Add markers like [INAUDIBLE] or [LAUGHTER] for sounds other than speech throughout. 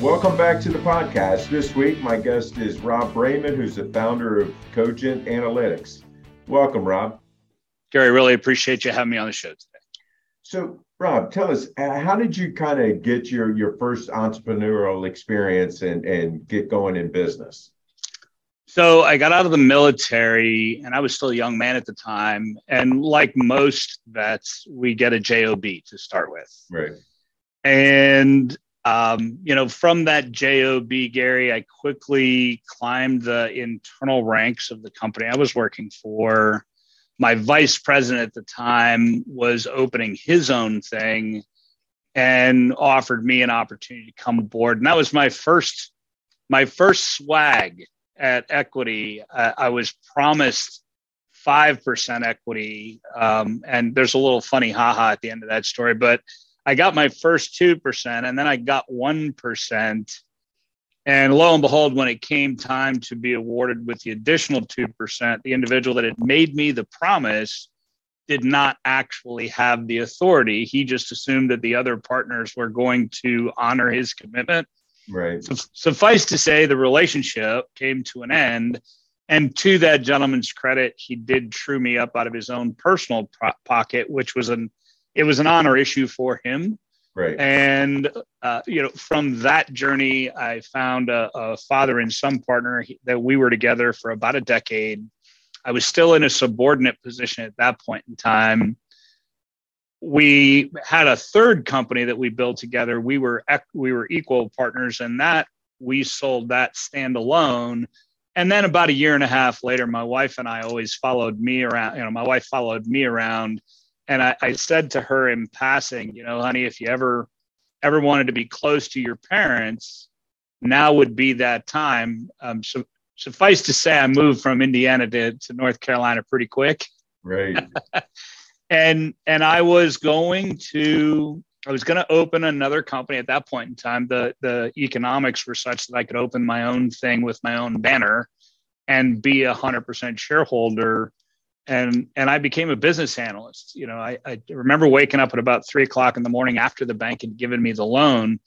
Welcome back to the podcast. This week, my guest is Rob Braman, who's the founder of Cogent Analytics. Welcome, Rob. Gary, really appreciate you having me on the show today. So, Rob, tell us, uh, how did you kind of get your, your first entrepreneurial experience and, and get going in business? So, I got out of the military and I was still a young man at the time. And like most vets, we get a JOB to start with. Right. And um, you know, from that job, Gary, I quickly climbed the internal ranks of the company I was working for. My vice president at the time was opening his own thing and offered me an opportunity to come aboard, and that was my first my first swag at equity. Uh, I was promised five percent equity, um, and there's a little funny haha at the end of that story, but I got my first 2% and then I got 1%. And lo and behold, when it came time to be awarded with the additional 2%, the individual that had made me the promise did not actually have the authority. He just assumed that the other partners were going to honor his commitment. Right. So, suffice to say, the relationship came to an end. And to that gentleman's credit, he did true me up out of his own personal pro- pocket, which was an it was an honor issue for him. Right. And, uh, you know, from that journey, I found a, a father and son partner that we were together for about a decade. I was still in a subordinate position at that point in time. We had a third company that we built together. We were we were equal partners, and that we sold that standalone. And then about a year and a half later, my wife and I always followed me around. You know, my wife followed me around and I, I said to her in passing, you know, honey, if you ever ever wanted to be close to your parents, now would be that time. Um, so suffice to say, I moved from Indiana to, to North Carolina pretty quick. Right. [LAUGHS] and and I was going to I was going to open another company at that point in time. The the economics were such that I could open my own thing with my own banner and be a hundred percent shareholder and and I became a business analyst. You know, I, I remember waking up at about three o'clock in the morning after the bank had given me the loan,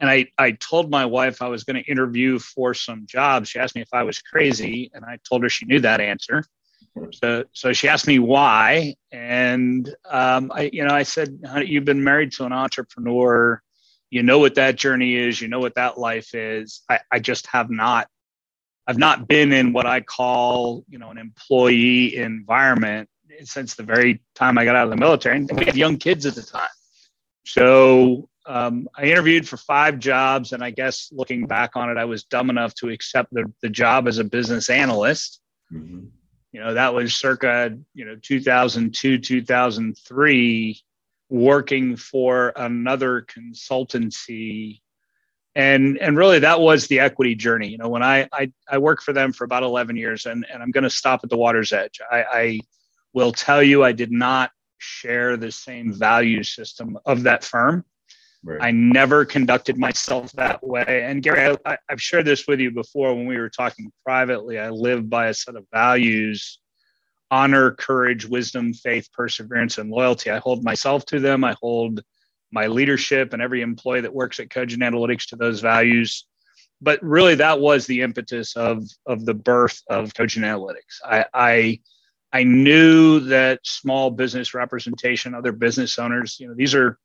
and I I told my wife I was going to interview for some jobs. She asked me if I was crazy, and I told her she knew that answer. So so she asked me why, and um, I you know I said you've been married to an entrepreneur. You know what that journey is. You know what that life is. I, I just have not I've not been in what I call, you know, an employee environment since the very time I got out of the military. And we had young kids at the time. So um, I interviewed for five jobs. And I guess looking back on it, I was dumb enough to accept the, the job as a business analyst. Mm-hmm. You know, that was circa, you know, 2002, 2003, working for another consultancy and and really that was the equity journey. You know when i i, I worked for them for about 11 years and, and i'm going to stop at the water's edge. I, I will tell you i did not share the same value system of that firm. Right. i never conducted myself that way. And gary I, i've shared this with you before when we were talking privately. I live by a set of values honor courage wisdom faith perseverance and loyalty. I hold myself to them. I hold my leadership and every employee that works at Cogent Analytics to those values. But really, that was the impetus of of the birth of Cogent Analytics. I, I I knew that small business representation, other business owners, you know, these are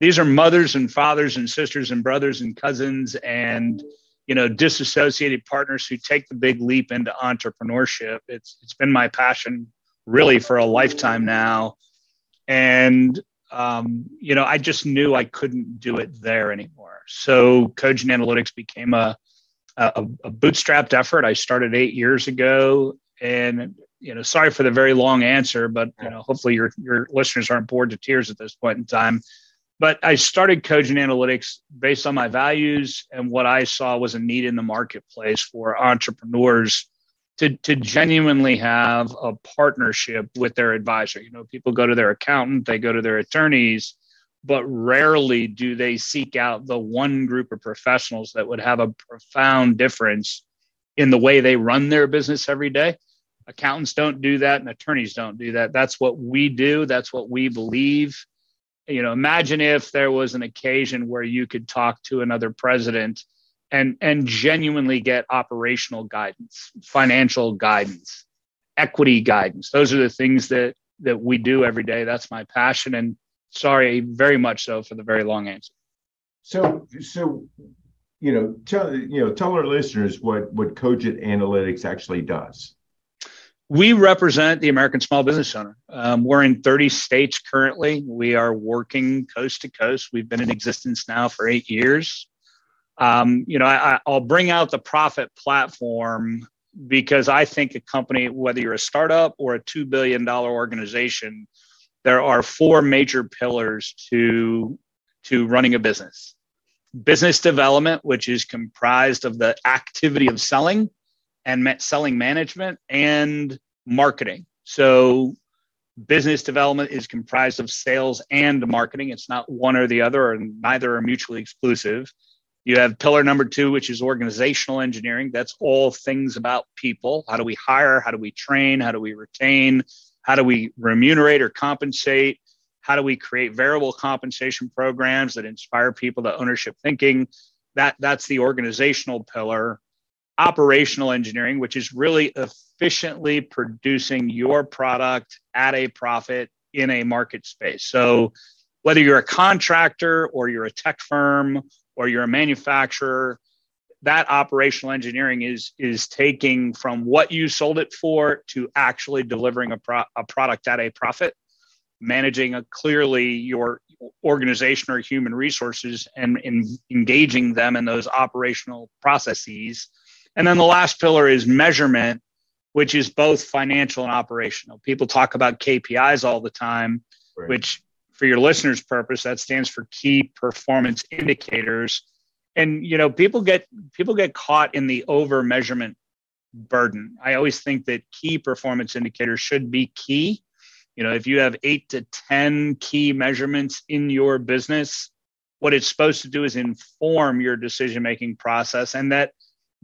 these are mothers and fathers and sisters and brothers and cousins and you know disassociated partners who take the big leap into entrepreneurship it's it's been my passion really for a lifetime now and um, you know i just knew i couldn't do it there anymore. So cogent analytics became a, a, a bootstrapped effort. I started eight years ago and you know sorry for the very long answer but you know hopefully your your listeners aren't bored to tears at this point in time. But I started Cogent Analytics based on my values and what I saw was a need in the marketplace for entrepreneurs to, to genuinely have a partnership with their advisor. You know, people go to their accountant, they go to their attorneys, but rarely do they seek out the one group of professionals that would have a profound difference in the way they run their business every day. Accountants don't do that and attorneys don't do that. That's what we do, that's what we believe you know imagine if there was an occasion where you could talk to another president and and genuinely get operational guidance financial guidance equity guidance those are the things that that we do every day that's my passion and sorry very much so for the very long answer so so you know tell you know tell our listeners what what cogent analytics actually does we represent the American small business owner. Um, we're in 30 states currently. We are working coast to coast. We've been in existence now for eight years. Um, you know, I, I'll bring out the profit platform because I think a company, whether you're a startup or a $2 billion organization, there are four major pillars to, to running a business business development, which is comprised of the activity of selling and selling management and marketing. So business development is comprised of sales and marketing. It's not one or the other, or neither are mutually exclusive. You have pillar number two, which is organizational engineering. That's all things about people. How do we hire? How do we train? How do we retain? How do we remunerate or compensate? How do we create variable compensation programs that inspire people to ownership thinking? That, that's the organizational pillar operational engineering, which is really efficiently producing your product at a profit in a market space. So, whether you're a contractor or you're a tech firm or you're a manufacturer, that operational engineering is is taking from what you sold it for to actually delivering a, pro- a product at a profit managing a, clearly your organization or human resources and in engaging them in those operational processes and then the last pillar is measurement, which is both financial and operational. People talk about KPIs all the time, right. which for your listeners' purpose, that stands for key performance indicators. And you know, people get people get caught in the over measurement burden. I always think that key performance indicators should be key. You know, if you have eight to 10 key measurements in your business, what it's supposed to do is inform your decision making process and that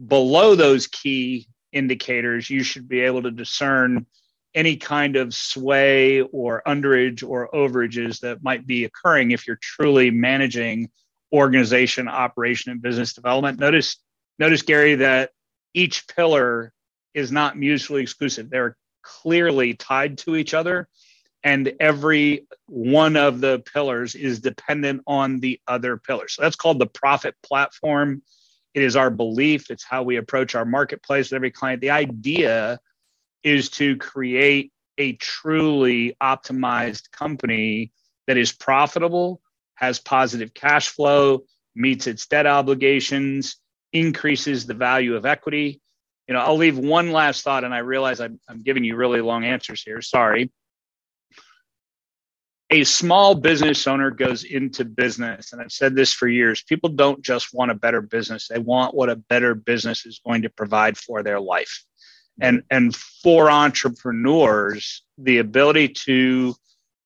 below those key indicators, you should be able to discern any kind of sway or underage or overages that might be occurring if you're truly managing organization, operation, and business development. Notice, notice, Gary, that each pillar is not mutually exclusive. They're clearly tied to each other, and every one of the pillars is dependent on the other pillar. So that's called the profit platform it is our belief, it's how we approach our marketplace with every client. The idea is to create a truly optimized company that is profitable, has positive cash flow, meets its debt obligations, increases the value of equity. You know, I'll leave one last thought, and I realize I'm, I'm giving you really long answers here. Sorry a small business owner goes into business, and I've said this for years people don't just want a better business, they want what a better business is going to provide for their life. And, and for entrepreneurs, the ability to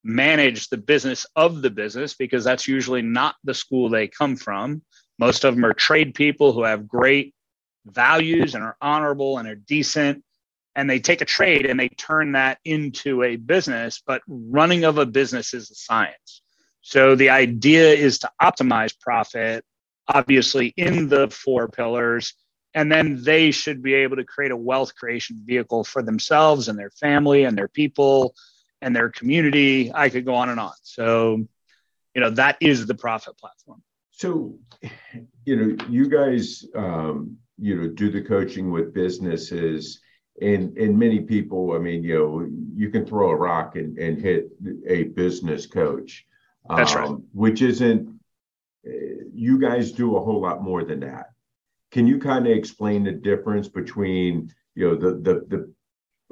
manage the business of the business, because that's usually not the school they come from. Most of them are trade people who have great values and are honorable and are decent and they take a trade and they turn that into a business but running of a business is a science so the idea is to optimize profit obviously in the four pillars and then they should be able to create a wealth creation vehicle for themselves and their family and their people and their community. I could go on and on. So you know that is the profit platform. So you know you guys um, you know do the coaching with businesses and and many people i mean you know you can throw a rock and, and hit a business coach that's um, right which isn't you guys do a whole lot more than that can you kind of explain the difference between you know the the the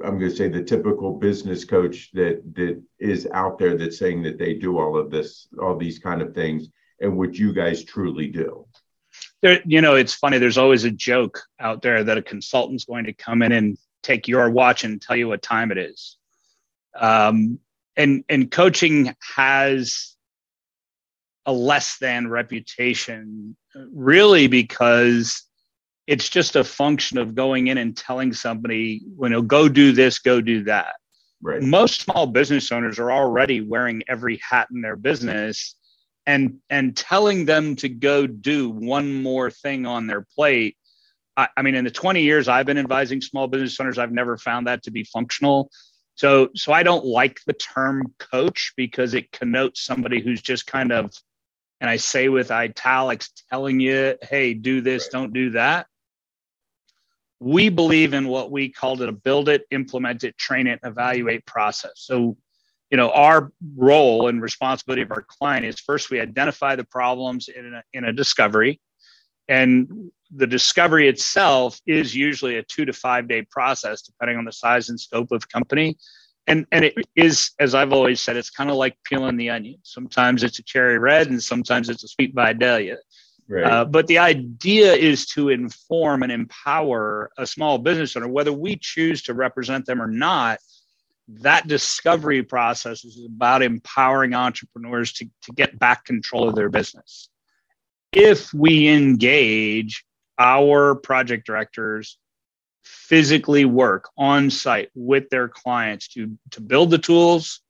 I'm going to say the typical business coach that that is out there that's saying that they do all of this, all these kind of things, and what you guys truly do. There, you know, it's funny. There's always a joke out there that a consultant's going to come in and take your watch and tell you what time it is. Um, and and coaching has a less than reputation, really, because it's just a function of going in and telling somebody, you know, go do this, go do that. Right. Most small business owners are already wearing every hat in their business and and telling them to go do one more thing on their plate. I, I mean, in the 20 years I've been advising small business owners, I've never found that to be functional. So so I don't like the term coach because it connotes somebody who's just kind of and I say with italics telling you, hey, do this, right. don't do that we believe in what we called it a build it, implement it, train it, evaluate process. So, you know, our role and responsibility of our client is first we identify the problems in a, in a discovery, and the discovery itself is usually a two to five day process, depending on the size and scope of company. And, and it is, as I've always said, it's kind of like peeling the onion. Sometimes it's a cherry red, and sometimes it's a sweet Vidalia. Right. Uh, but the idea is to inform and empower a small business owner, whether we choose to represent them or not. That discovery process is about empowering entrepreneurs to, to get back control of their business. If we engage our project directors physically work on site with their clients to, to build the tools,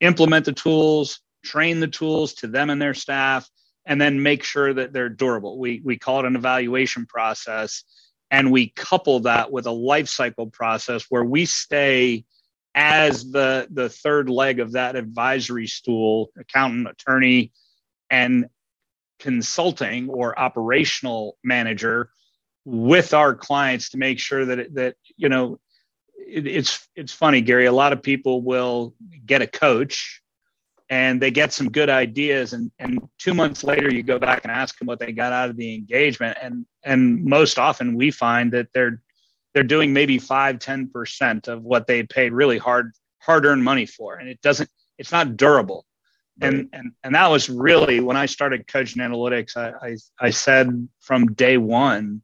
implement the tools, train the tools to them and their staff, and then make sure that they're durable. We, we call it an evaluation process. And we couple that with a life cycle process where we stay as the, the third leg of that advisory stool, accountant, attorney, and consulting or operational manager with our clients to make sure that, that you know, it, it's, it's funny, Gary, a lot of people will get a coach and they get some good ideas and and two months later you go back and ask them what they got out of the engagement and and most often we find that they're they're doing maybe 5 10% of what they paid really hard hard earned money for and it doesn't it's not durable right. and and and that was really when i started Cogent Analytics I, I i said from day one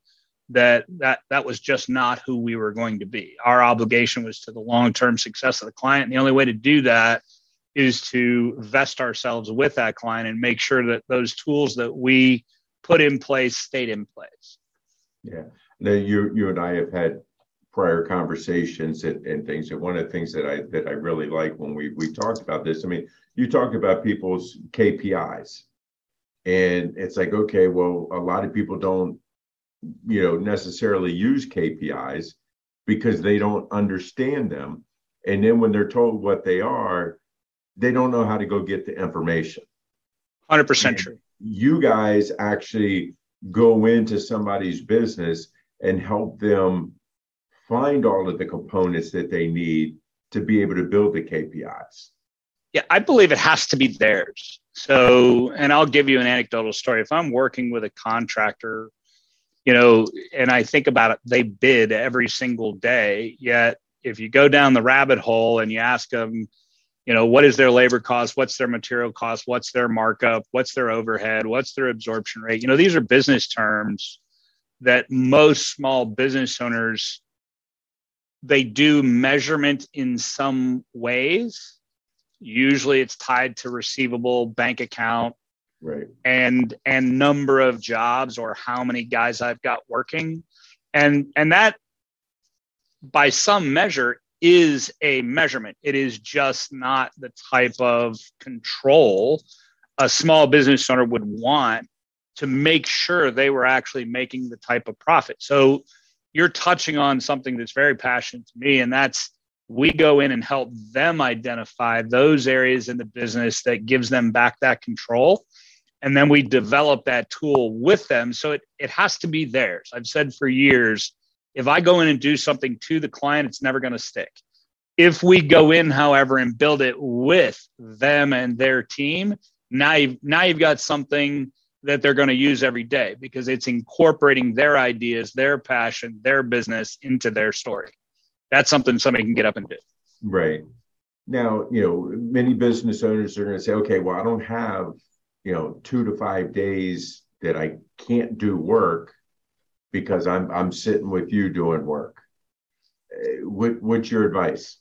that that that was just not who we were going to be our obligation was to the long-term success of the client and the only way to do that is to vest ourselves with that client and make sure that those tools that we put in place stayed in place. Yeah. Now you you and I have had prior conversations and, and things. And one of the things that I that I really like when we we talked about this, I mean, you talked about people's KPIs. And it's like, okay, well, a lot of people don't, you know, necessarily use KPIs because they don't understand them. And then when they're told what they are, they don't know how to go get the information. 100% and true. You guys actually go into somebody's business and help them find all of the components that they need to be able to build the KPIs. Yeah, I believe it has to be theirs. So, and I'll give you an anecdotal story. If I'm working with a contractor, you know, and I think about it, they bid every single day. Yet, if you go down the rabbit hole and you ask them, you know what is their labor cost? What's their material cost? What's their markup? What's their overhead? What's their absorption rate? You know these are business terms that most small business owners they do measurement in some ways. Usually it's tied to receivable bank account right. and and number of jobs or how many guys i've got working. And and that by some measure is a measurement. It is just not the type of control a small business owner would want to make sure they were actually making the type of profit. So you're touching on something that's very passionate to me, and that's we go in and help them identify those areas in the business that gives them back that control and then we develop that tool with them so it, it has to be theirs i've said for years if i go in and do something to the client it's never going to stick. If we go in however and build it with them and their team now you've, now you've got something that they're going to use every day because it's incorporating their ideas their passion their business into their story. That's something somebody can get up and do. Right. Now you know many business owners are going to say okay well i don't have you know two to five days that I can't do work because I'm I'm sitting with you doing work. What what's your advice?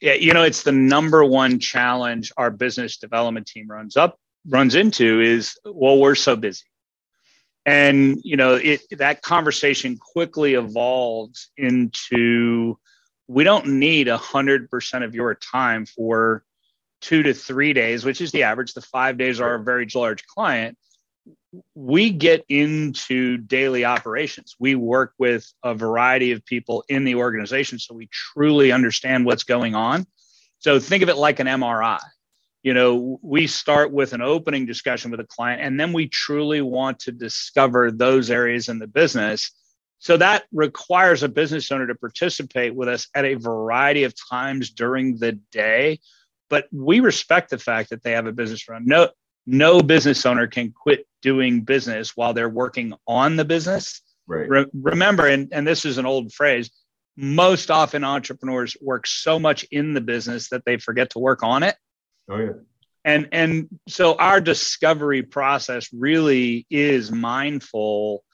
Yeah, you know, it's the number one challenge our business development team runs up runs into is well, we're so busy. And you know, it that conversation quickly evolves into we don't need a hundred percent of your time for two to three days, which is the average. The five days are a very large client. We get into daily operations. We work with a variety of people in the organization, so we truly understand what's going on. So think of it like an MRI. You know, we start with an opening discussion with a client, and then we truly want to discover those areas in the business. So that requires a business owner to participate with us at a variety of times during the day but we respect the fact that they have a business run. No, no business owner can quit doing business while they're working on the business. Right. Re- remember, and, and this is an old phrase, most often entrepreneurs work so much in the business that they forget to work on it. Oh yeah. And and so our discovery process really is mindful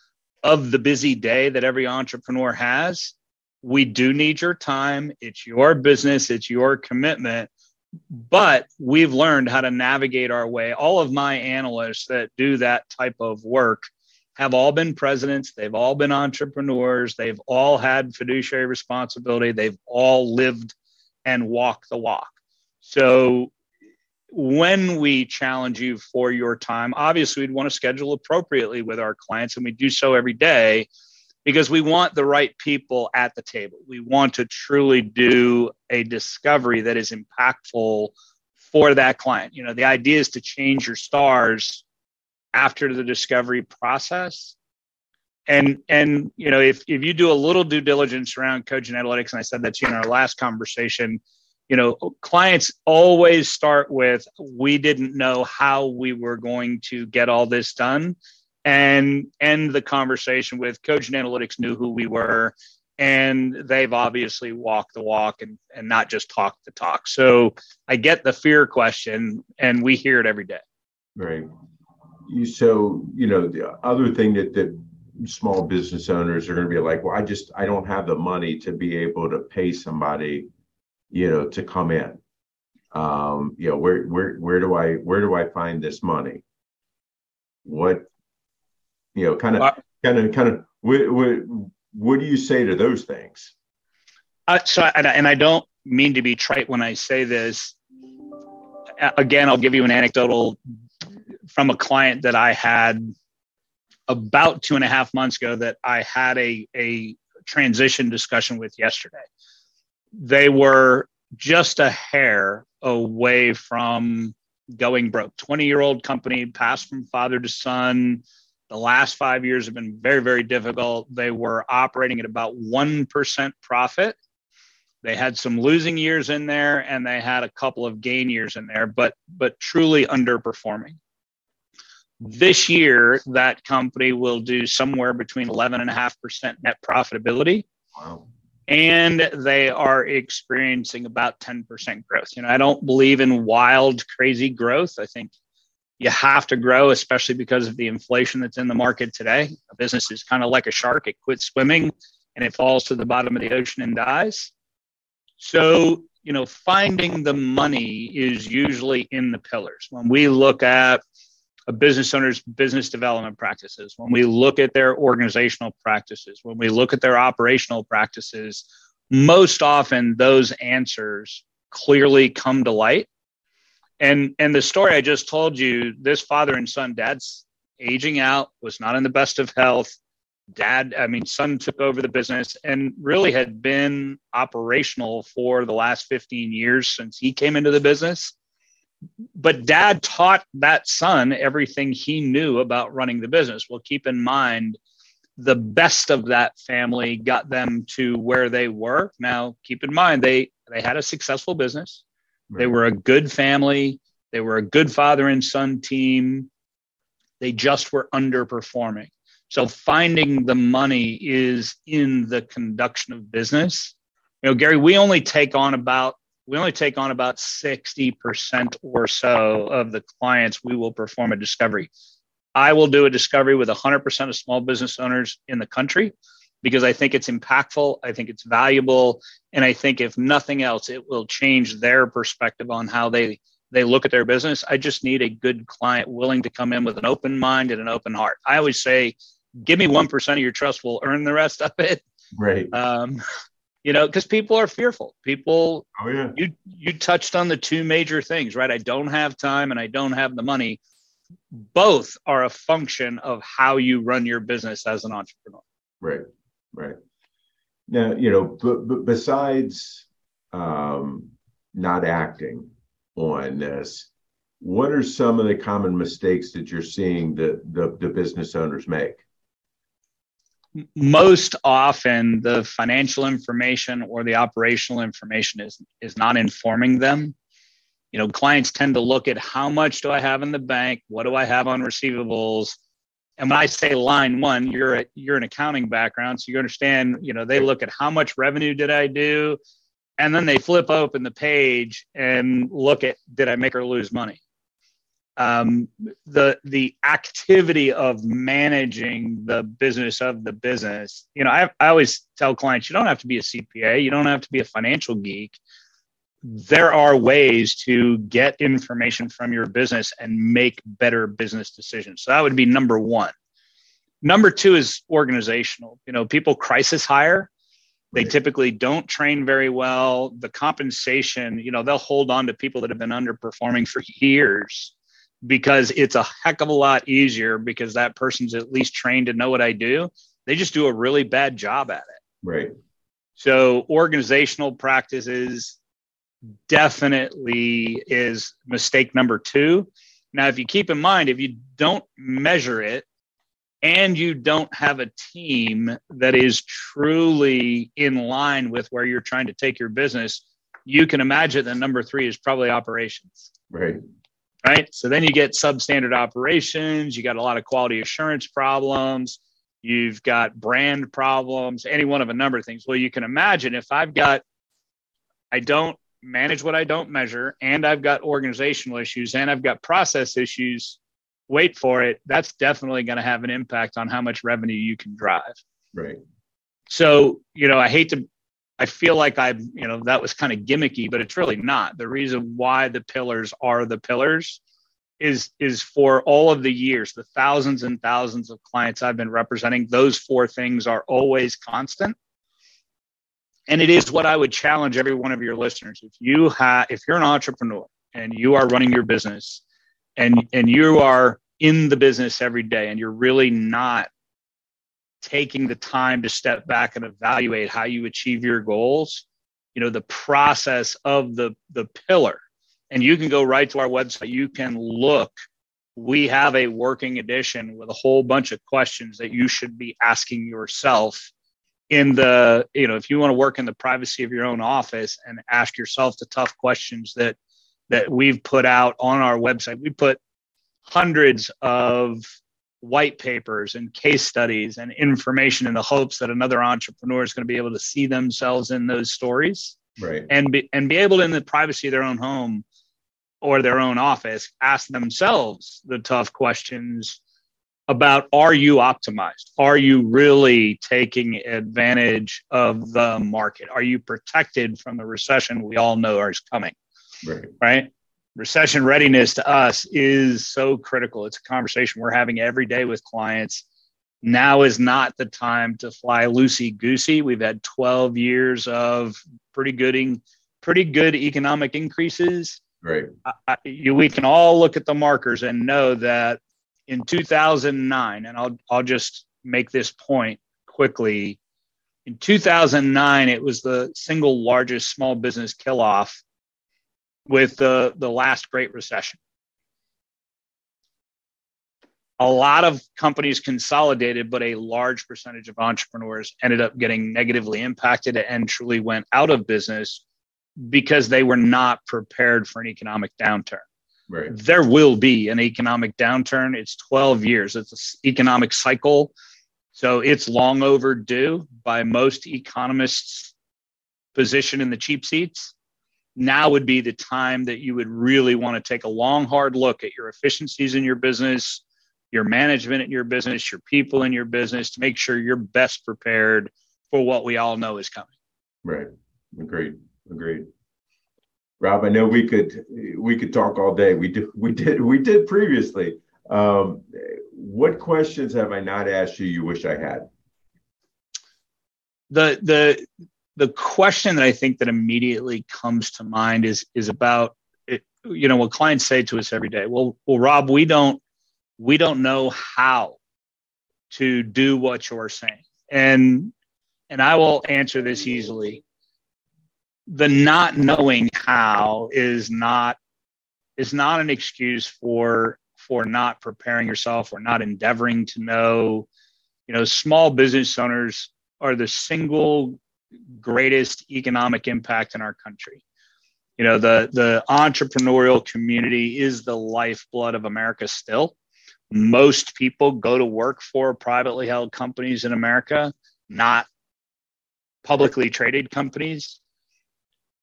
of the busy day that every entrepreneur has. We do need your time. It's your business, it's your commitment but we've learned how to navigate our way. All of my analysts that do that type of work have all been presidents, they've all been entrepreneurs, they've all had fiduciary responsibility, they've all lived and walked the walk. So when we challenge you for your time, obviously we'd want to schedule appropriately with our clients, and we do so every day because we want the right people at the table. We want to truly do a discovery that is impactful for that client. You know, the idea is to change your stars after the discovery process. And and you know, if if you do a little due diligence around Cogent Analytics, and I said that to you in our last conversation, you know, clients always start with we didn't know how we were going to get all this done and end the conversation with Cogent Analytics knew who we were and they've obviously walked the walk and, and not just talked the talk. So I get the fear question and we hear it every day. Right. So, you know, the other thing that, that small business owners are going to be like, well, I just, I don't have the money to be able to pay somebody, you know, to come in. Um, you know, where, where, where do I, where do I find this money? What, you know, kind of, kind of, kind of, what, what, what do you say to those things? Uh, so, and I, and I don't mean to be trite when I say this. Again, I'll give you an anecdotal from a client that I had about two and a half months ago that I had a, a transition discussion with yesterday. They were just a hair away from going broke. 20 year old company, passed from father to son, the last five years have been very, very difficult. They were operating at about 1% profit. They had some losing years in there and they had a couple of gain years in there, but but truly underperforming. This year, that company will do somewhere between 11.5% net profitability. Wow. And they are experiencing about 10% growth. You know, I don't believe in wild, crazy growth. I think you have to grow, especially because of the inflation that's in the market today. A business is kind of like a shark, it quits swimming and it falls to the bottom of the ocean and dies. So, you know, finding the money is usually in the pillars. When we look at a business owner's business development practices, when we look at their organizational practices, when we look at their operational practices, most often those answers clearly come to light and and the story i just told you this father and son dad's aging out was not in the best of health dad, I mean, son took over the business and really had been operational for the last 15 years since he came into the business. But dad taught that son everything he knew about running the business. Well, keep in mind, the best of that family got them to where they were. Now, keep in mind, they, they had a successful business, right. they were a good family, they were a good father and son team. They just were underperforming so finding the money is in the conduction of business. You know, Gary, we only take on about we only take on about 60% or so of the clients we will perform a discovery. I will do a discovery with 100% of small business owners in the country because I think it's impactful, I think it's valuable, and I think if nothing else it will change their perspective on how they they look at their business. I just need a good client willing to come in with an open mind and an open heart. I always say give me 1% of your trust, we'll earn the rest of it. Right. Um, you know, because people are fearful. People, oh, yeah. you, you touched on the two major things, right? I don't have time and I don't have the money. Both are a function of how you run your business as an entrepreneur. Right. Right. Now, you know, b- b- besides um, not acting on this, what are some of the common mistakes that you're seeing that the, the business owners make? most often the financial information or the operational information is is not informing them you know clients tend to look at how much do i have in the bank what do i have on receivables and when i say line one you're a, you're an accounting background so you understand you know they look at how much revenue did i do and then they flip open the page and look at did i make or lose money um, the the activity of managing the business of the business. You know, I, I always tell clients you don't have to be a CPA, you don't have to be a financial geek. There are ways to get information from your business and make better business decisions. So that would be number one. Number two is organizational. You know, people crisis hire. They typically don't train very well. The compensation, you know, they'll hold on to people that have been underperforming for years because it's a heck of a lot easier because that person's at least trained to know what I do. They just do a really bad job at it. Right. So organizational practices definitely is mistake number two. Now, if you keep in mind, if you don't measure it and you don't have a team that is truly in line with where you're trying to take your business, you can imagine that number three is probably operations. Right right? So then you get substandard operations, you got a lot of quality assurance problems, you've got brand problems, any one of a number of things. Well, you can imagine if I've got, I don't manage what I don't measure, and I've got organizational issues, and I've got process issues. Wait for it. That's definitely going to have an impact on how much revenue you can drive. Right. So, you know, I hate to I feel like I, you know, that was kind of gimmicky, but it's really not. The reason why the pillars are the pillars is is for all of the years, the thousands and thousands of clients I've been representing, those four things are always constant. And it is what I would challenge every one of your listeners. If you have if you're an entrepreneur and you are running your business and and you are in the business every day and you're really not taking the time to step back and evaluate how you achieve your goals you know the process of the the pillar and you can go right to our website you can look we have a working edition with a whole bunch of questions that you should be asking yourself in the you know if you want to work in the privacy of your own office and ask yourself the tough questions that that we've put out on our website we put hundreds of white papers and case studies and information in the hopes that another entrepreneur is going to be able to see themselves in those stories. Right. And be, and be able to in the privacy of their own home or their own office ask themselves the tough questions about are you optimized are you really taking advantage of the market are you protected from the recession we all know is coming right right recession readiness to us is so critical. It's a conversation we're having every day with clients. Now is not the time to fly loosey goosey. We've had 12 years of pretty good, pretty good economic increases. Right. I, you, we can all look at the markers and know that in 2009, and I'll I'll just make this point quickly. In 2009, it was the single largest small business kill off with the, the last Great Recession. A lot of companies consolidated, but a large percentage of entrepreneurs ended up getting negatively impacted and truly went out of business because they were not prepared for an economic downturn. Right. There will be an economic downturn. It's 12 years. It's an economic cycle. So it's long overdue by most economists' position in the cheap seats. Now would be the time that you would really want to take a long, hard look at your efficiencies in your business, your management in your business, your people in your business to make sure you're best prepared for what we all know is coming. Right. Agreed. Agreed. Rob, I know we could we could talk all day. We did we did we did previously. Um, what questions have I not asked you? You wish I had. The the the question that I think that immediately comes to mind is is about it, you know what clients say to us every day. Well, well, Rob, we don't we don't know how to do what you're saying, and and I will answer this easily the not knowing how is not is not an excuse for for not preparing yourself or not endeavoring to know. You know small business owners are the single greatest economic impact in our country. You know the the entrepreneurial community is the lifeblood of america still. Most people go to work for privately held companies in america not publicly traded companies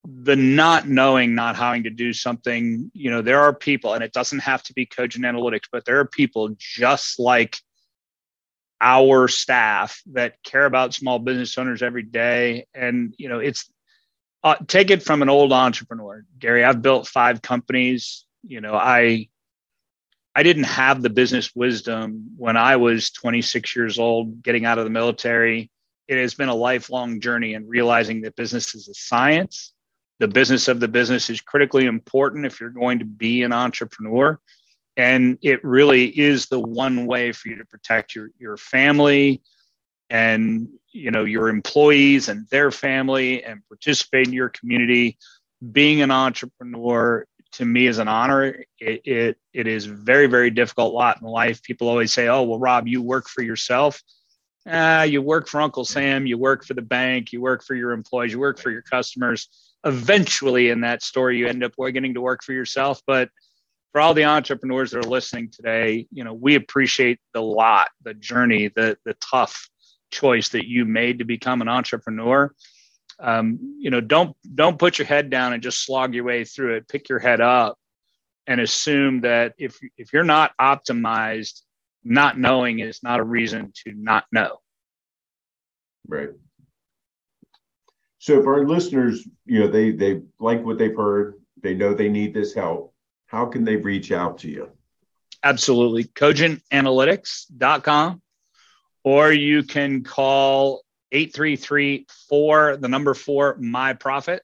the not knowing, not having to do something, you know, there are people, and it doesn't have to be Cogent Analytics, but there are people just like our staff that care about small business owners every day. And, you know, it's uh, take it from an old entrepreneur, Gary. I've built five companies. You know, I, I didn't have the business wisdom when I was 26 years old, getting out of the military. It has been a lifelong journey and realizing that business is a science the business of the business is critically important if you're going to be an entrepreneur. And it really is the one way for you to protect your your family and you know your employees and their family and participate in your community. Being an entrepreneur to me is an honor. It, it it is very very difficult lot in life. People always say oh well rob you work for yourself. Ah, you work for uncle sam you work for the bank you work for your employees you work for your customers eventually in that story you end up getting to work for yourself. But for all the entrepreneurs that are listening today you know we appreciate the lot the journey the the tough choice that you made to become an entrepreneur. Um, you know don't don't put your head down and just slog your way through it. Pick your head up and assume that if if you're not optimized not knowing is not a reason to not know. Right so if our listeners, you know, they they like what they've heard, they know they need this help, how can they reach out to you? Absolutely. Cogentanalytics.com or you can call 833 the number 4 my profit.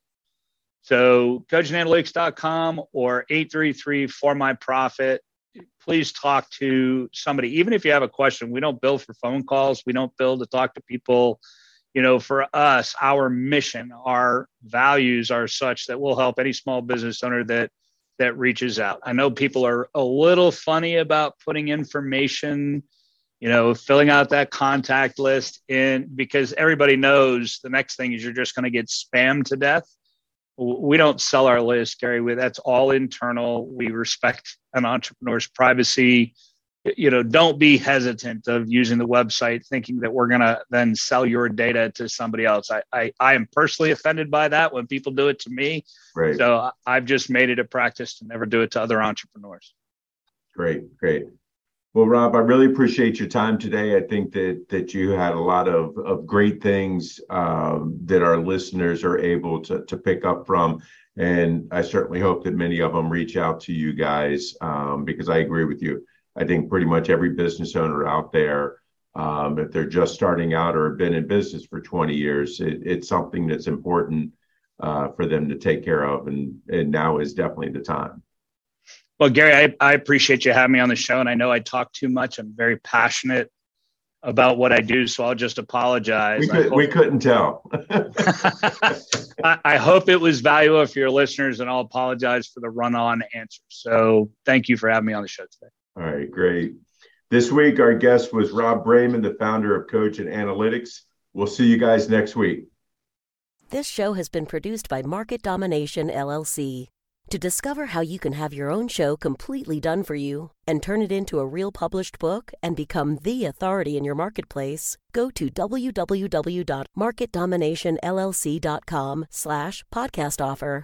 So cogentanalytics.com or 833 for my profit. Please talk to somebody. Even if you have a question, we don't bill for phone calls. We don't bill to talk to people you know, for us, our mission, our values are such that we'll help any small business owner that that reaches out. I know people are a little funny about putting information, you know, filling out that contact list in because everybody knows the next thing is you're just going to get spammed to death. We don't sell our list, Gary. That's all internal. We respect an entrepreneur's privacy you know don't be hesitant of using the website thinking that we're going to then sell your data to somebody else. I, I i am personally offended by that when people do it to me. Right. So i've just made it a practice to never do it to other entrepreneurs. Great great. Well rob i really appreciate your time today. I think that that you had a lot of of great things um, that our listeners are able to to pick up from. And i certainly hope that many of them reach out to you guys um, because i agree with you I think pretty much every business owner out there, um, if they're just starting out or have been in business for 20 years, it, it's something that's important uh, for them to take care of. And, and now is definitely the time. Well, Gary, I, I appreciate you having me on the show. And I know I talk too much. I'm very passionate about what I do, so I'll just apologize. We, could, we couldn't tell. [LAUGHS] [LAUGHS] I, I, hope it was valuable for your listeners, and I'll apologize for the run-on answer. So, thank you for having me on the show today. All right, great. This week, our guest was Rob Braman, the founder of Cogent Analytics. We'll see you guys next week. This show has been produced by Market Domination LLC. To discover how you can have your own show completely done for you and turn it into a real published book and become the authority in your marketplace, go to www.marketdominationllc.com slash podcast offer.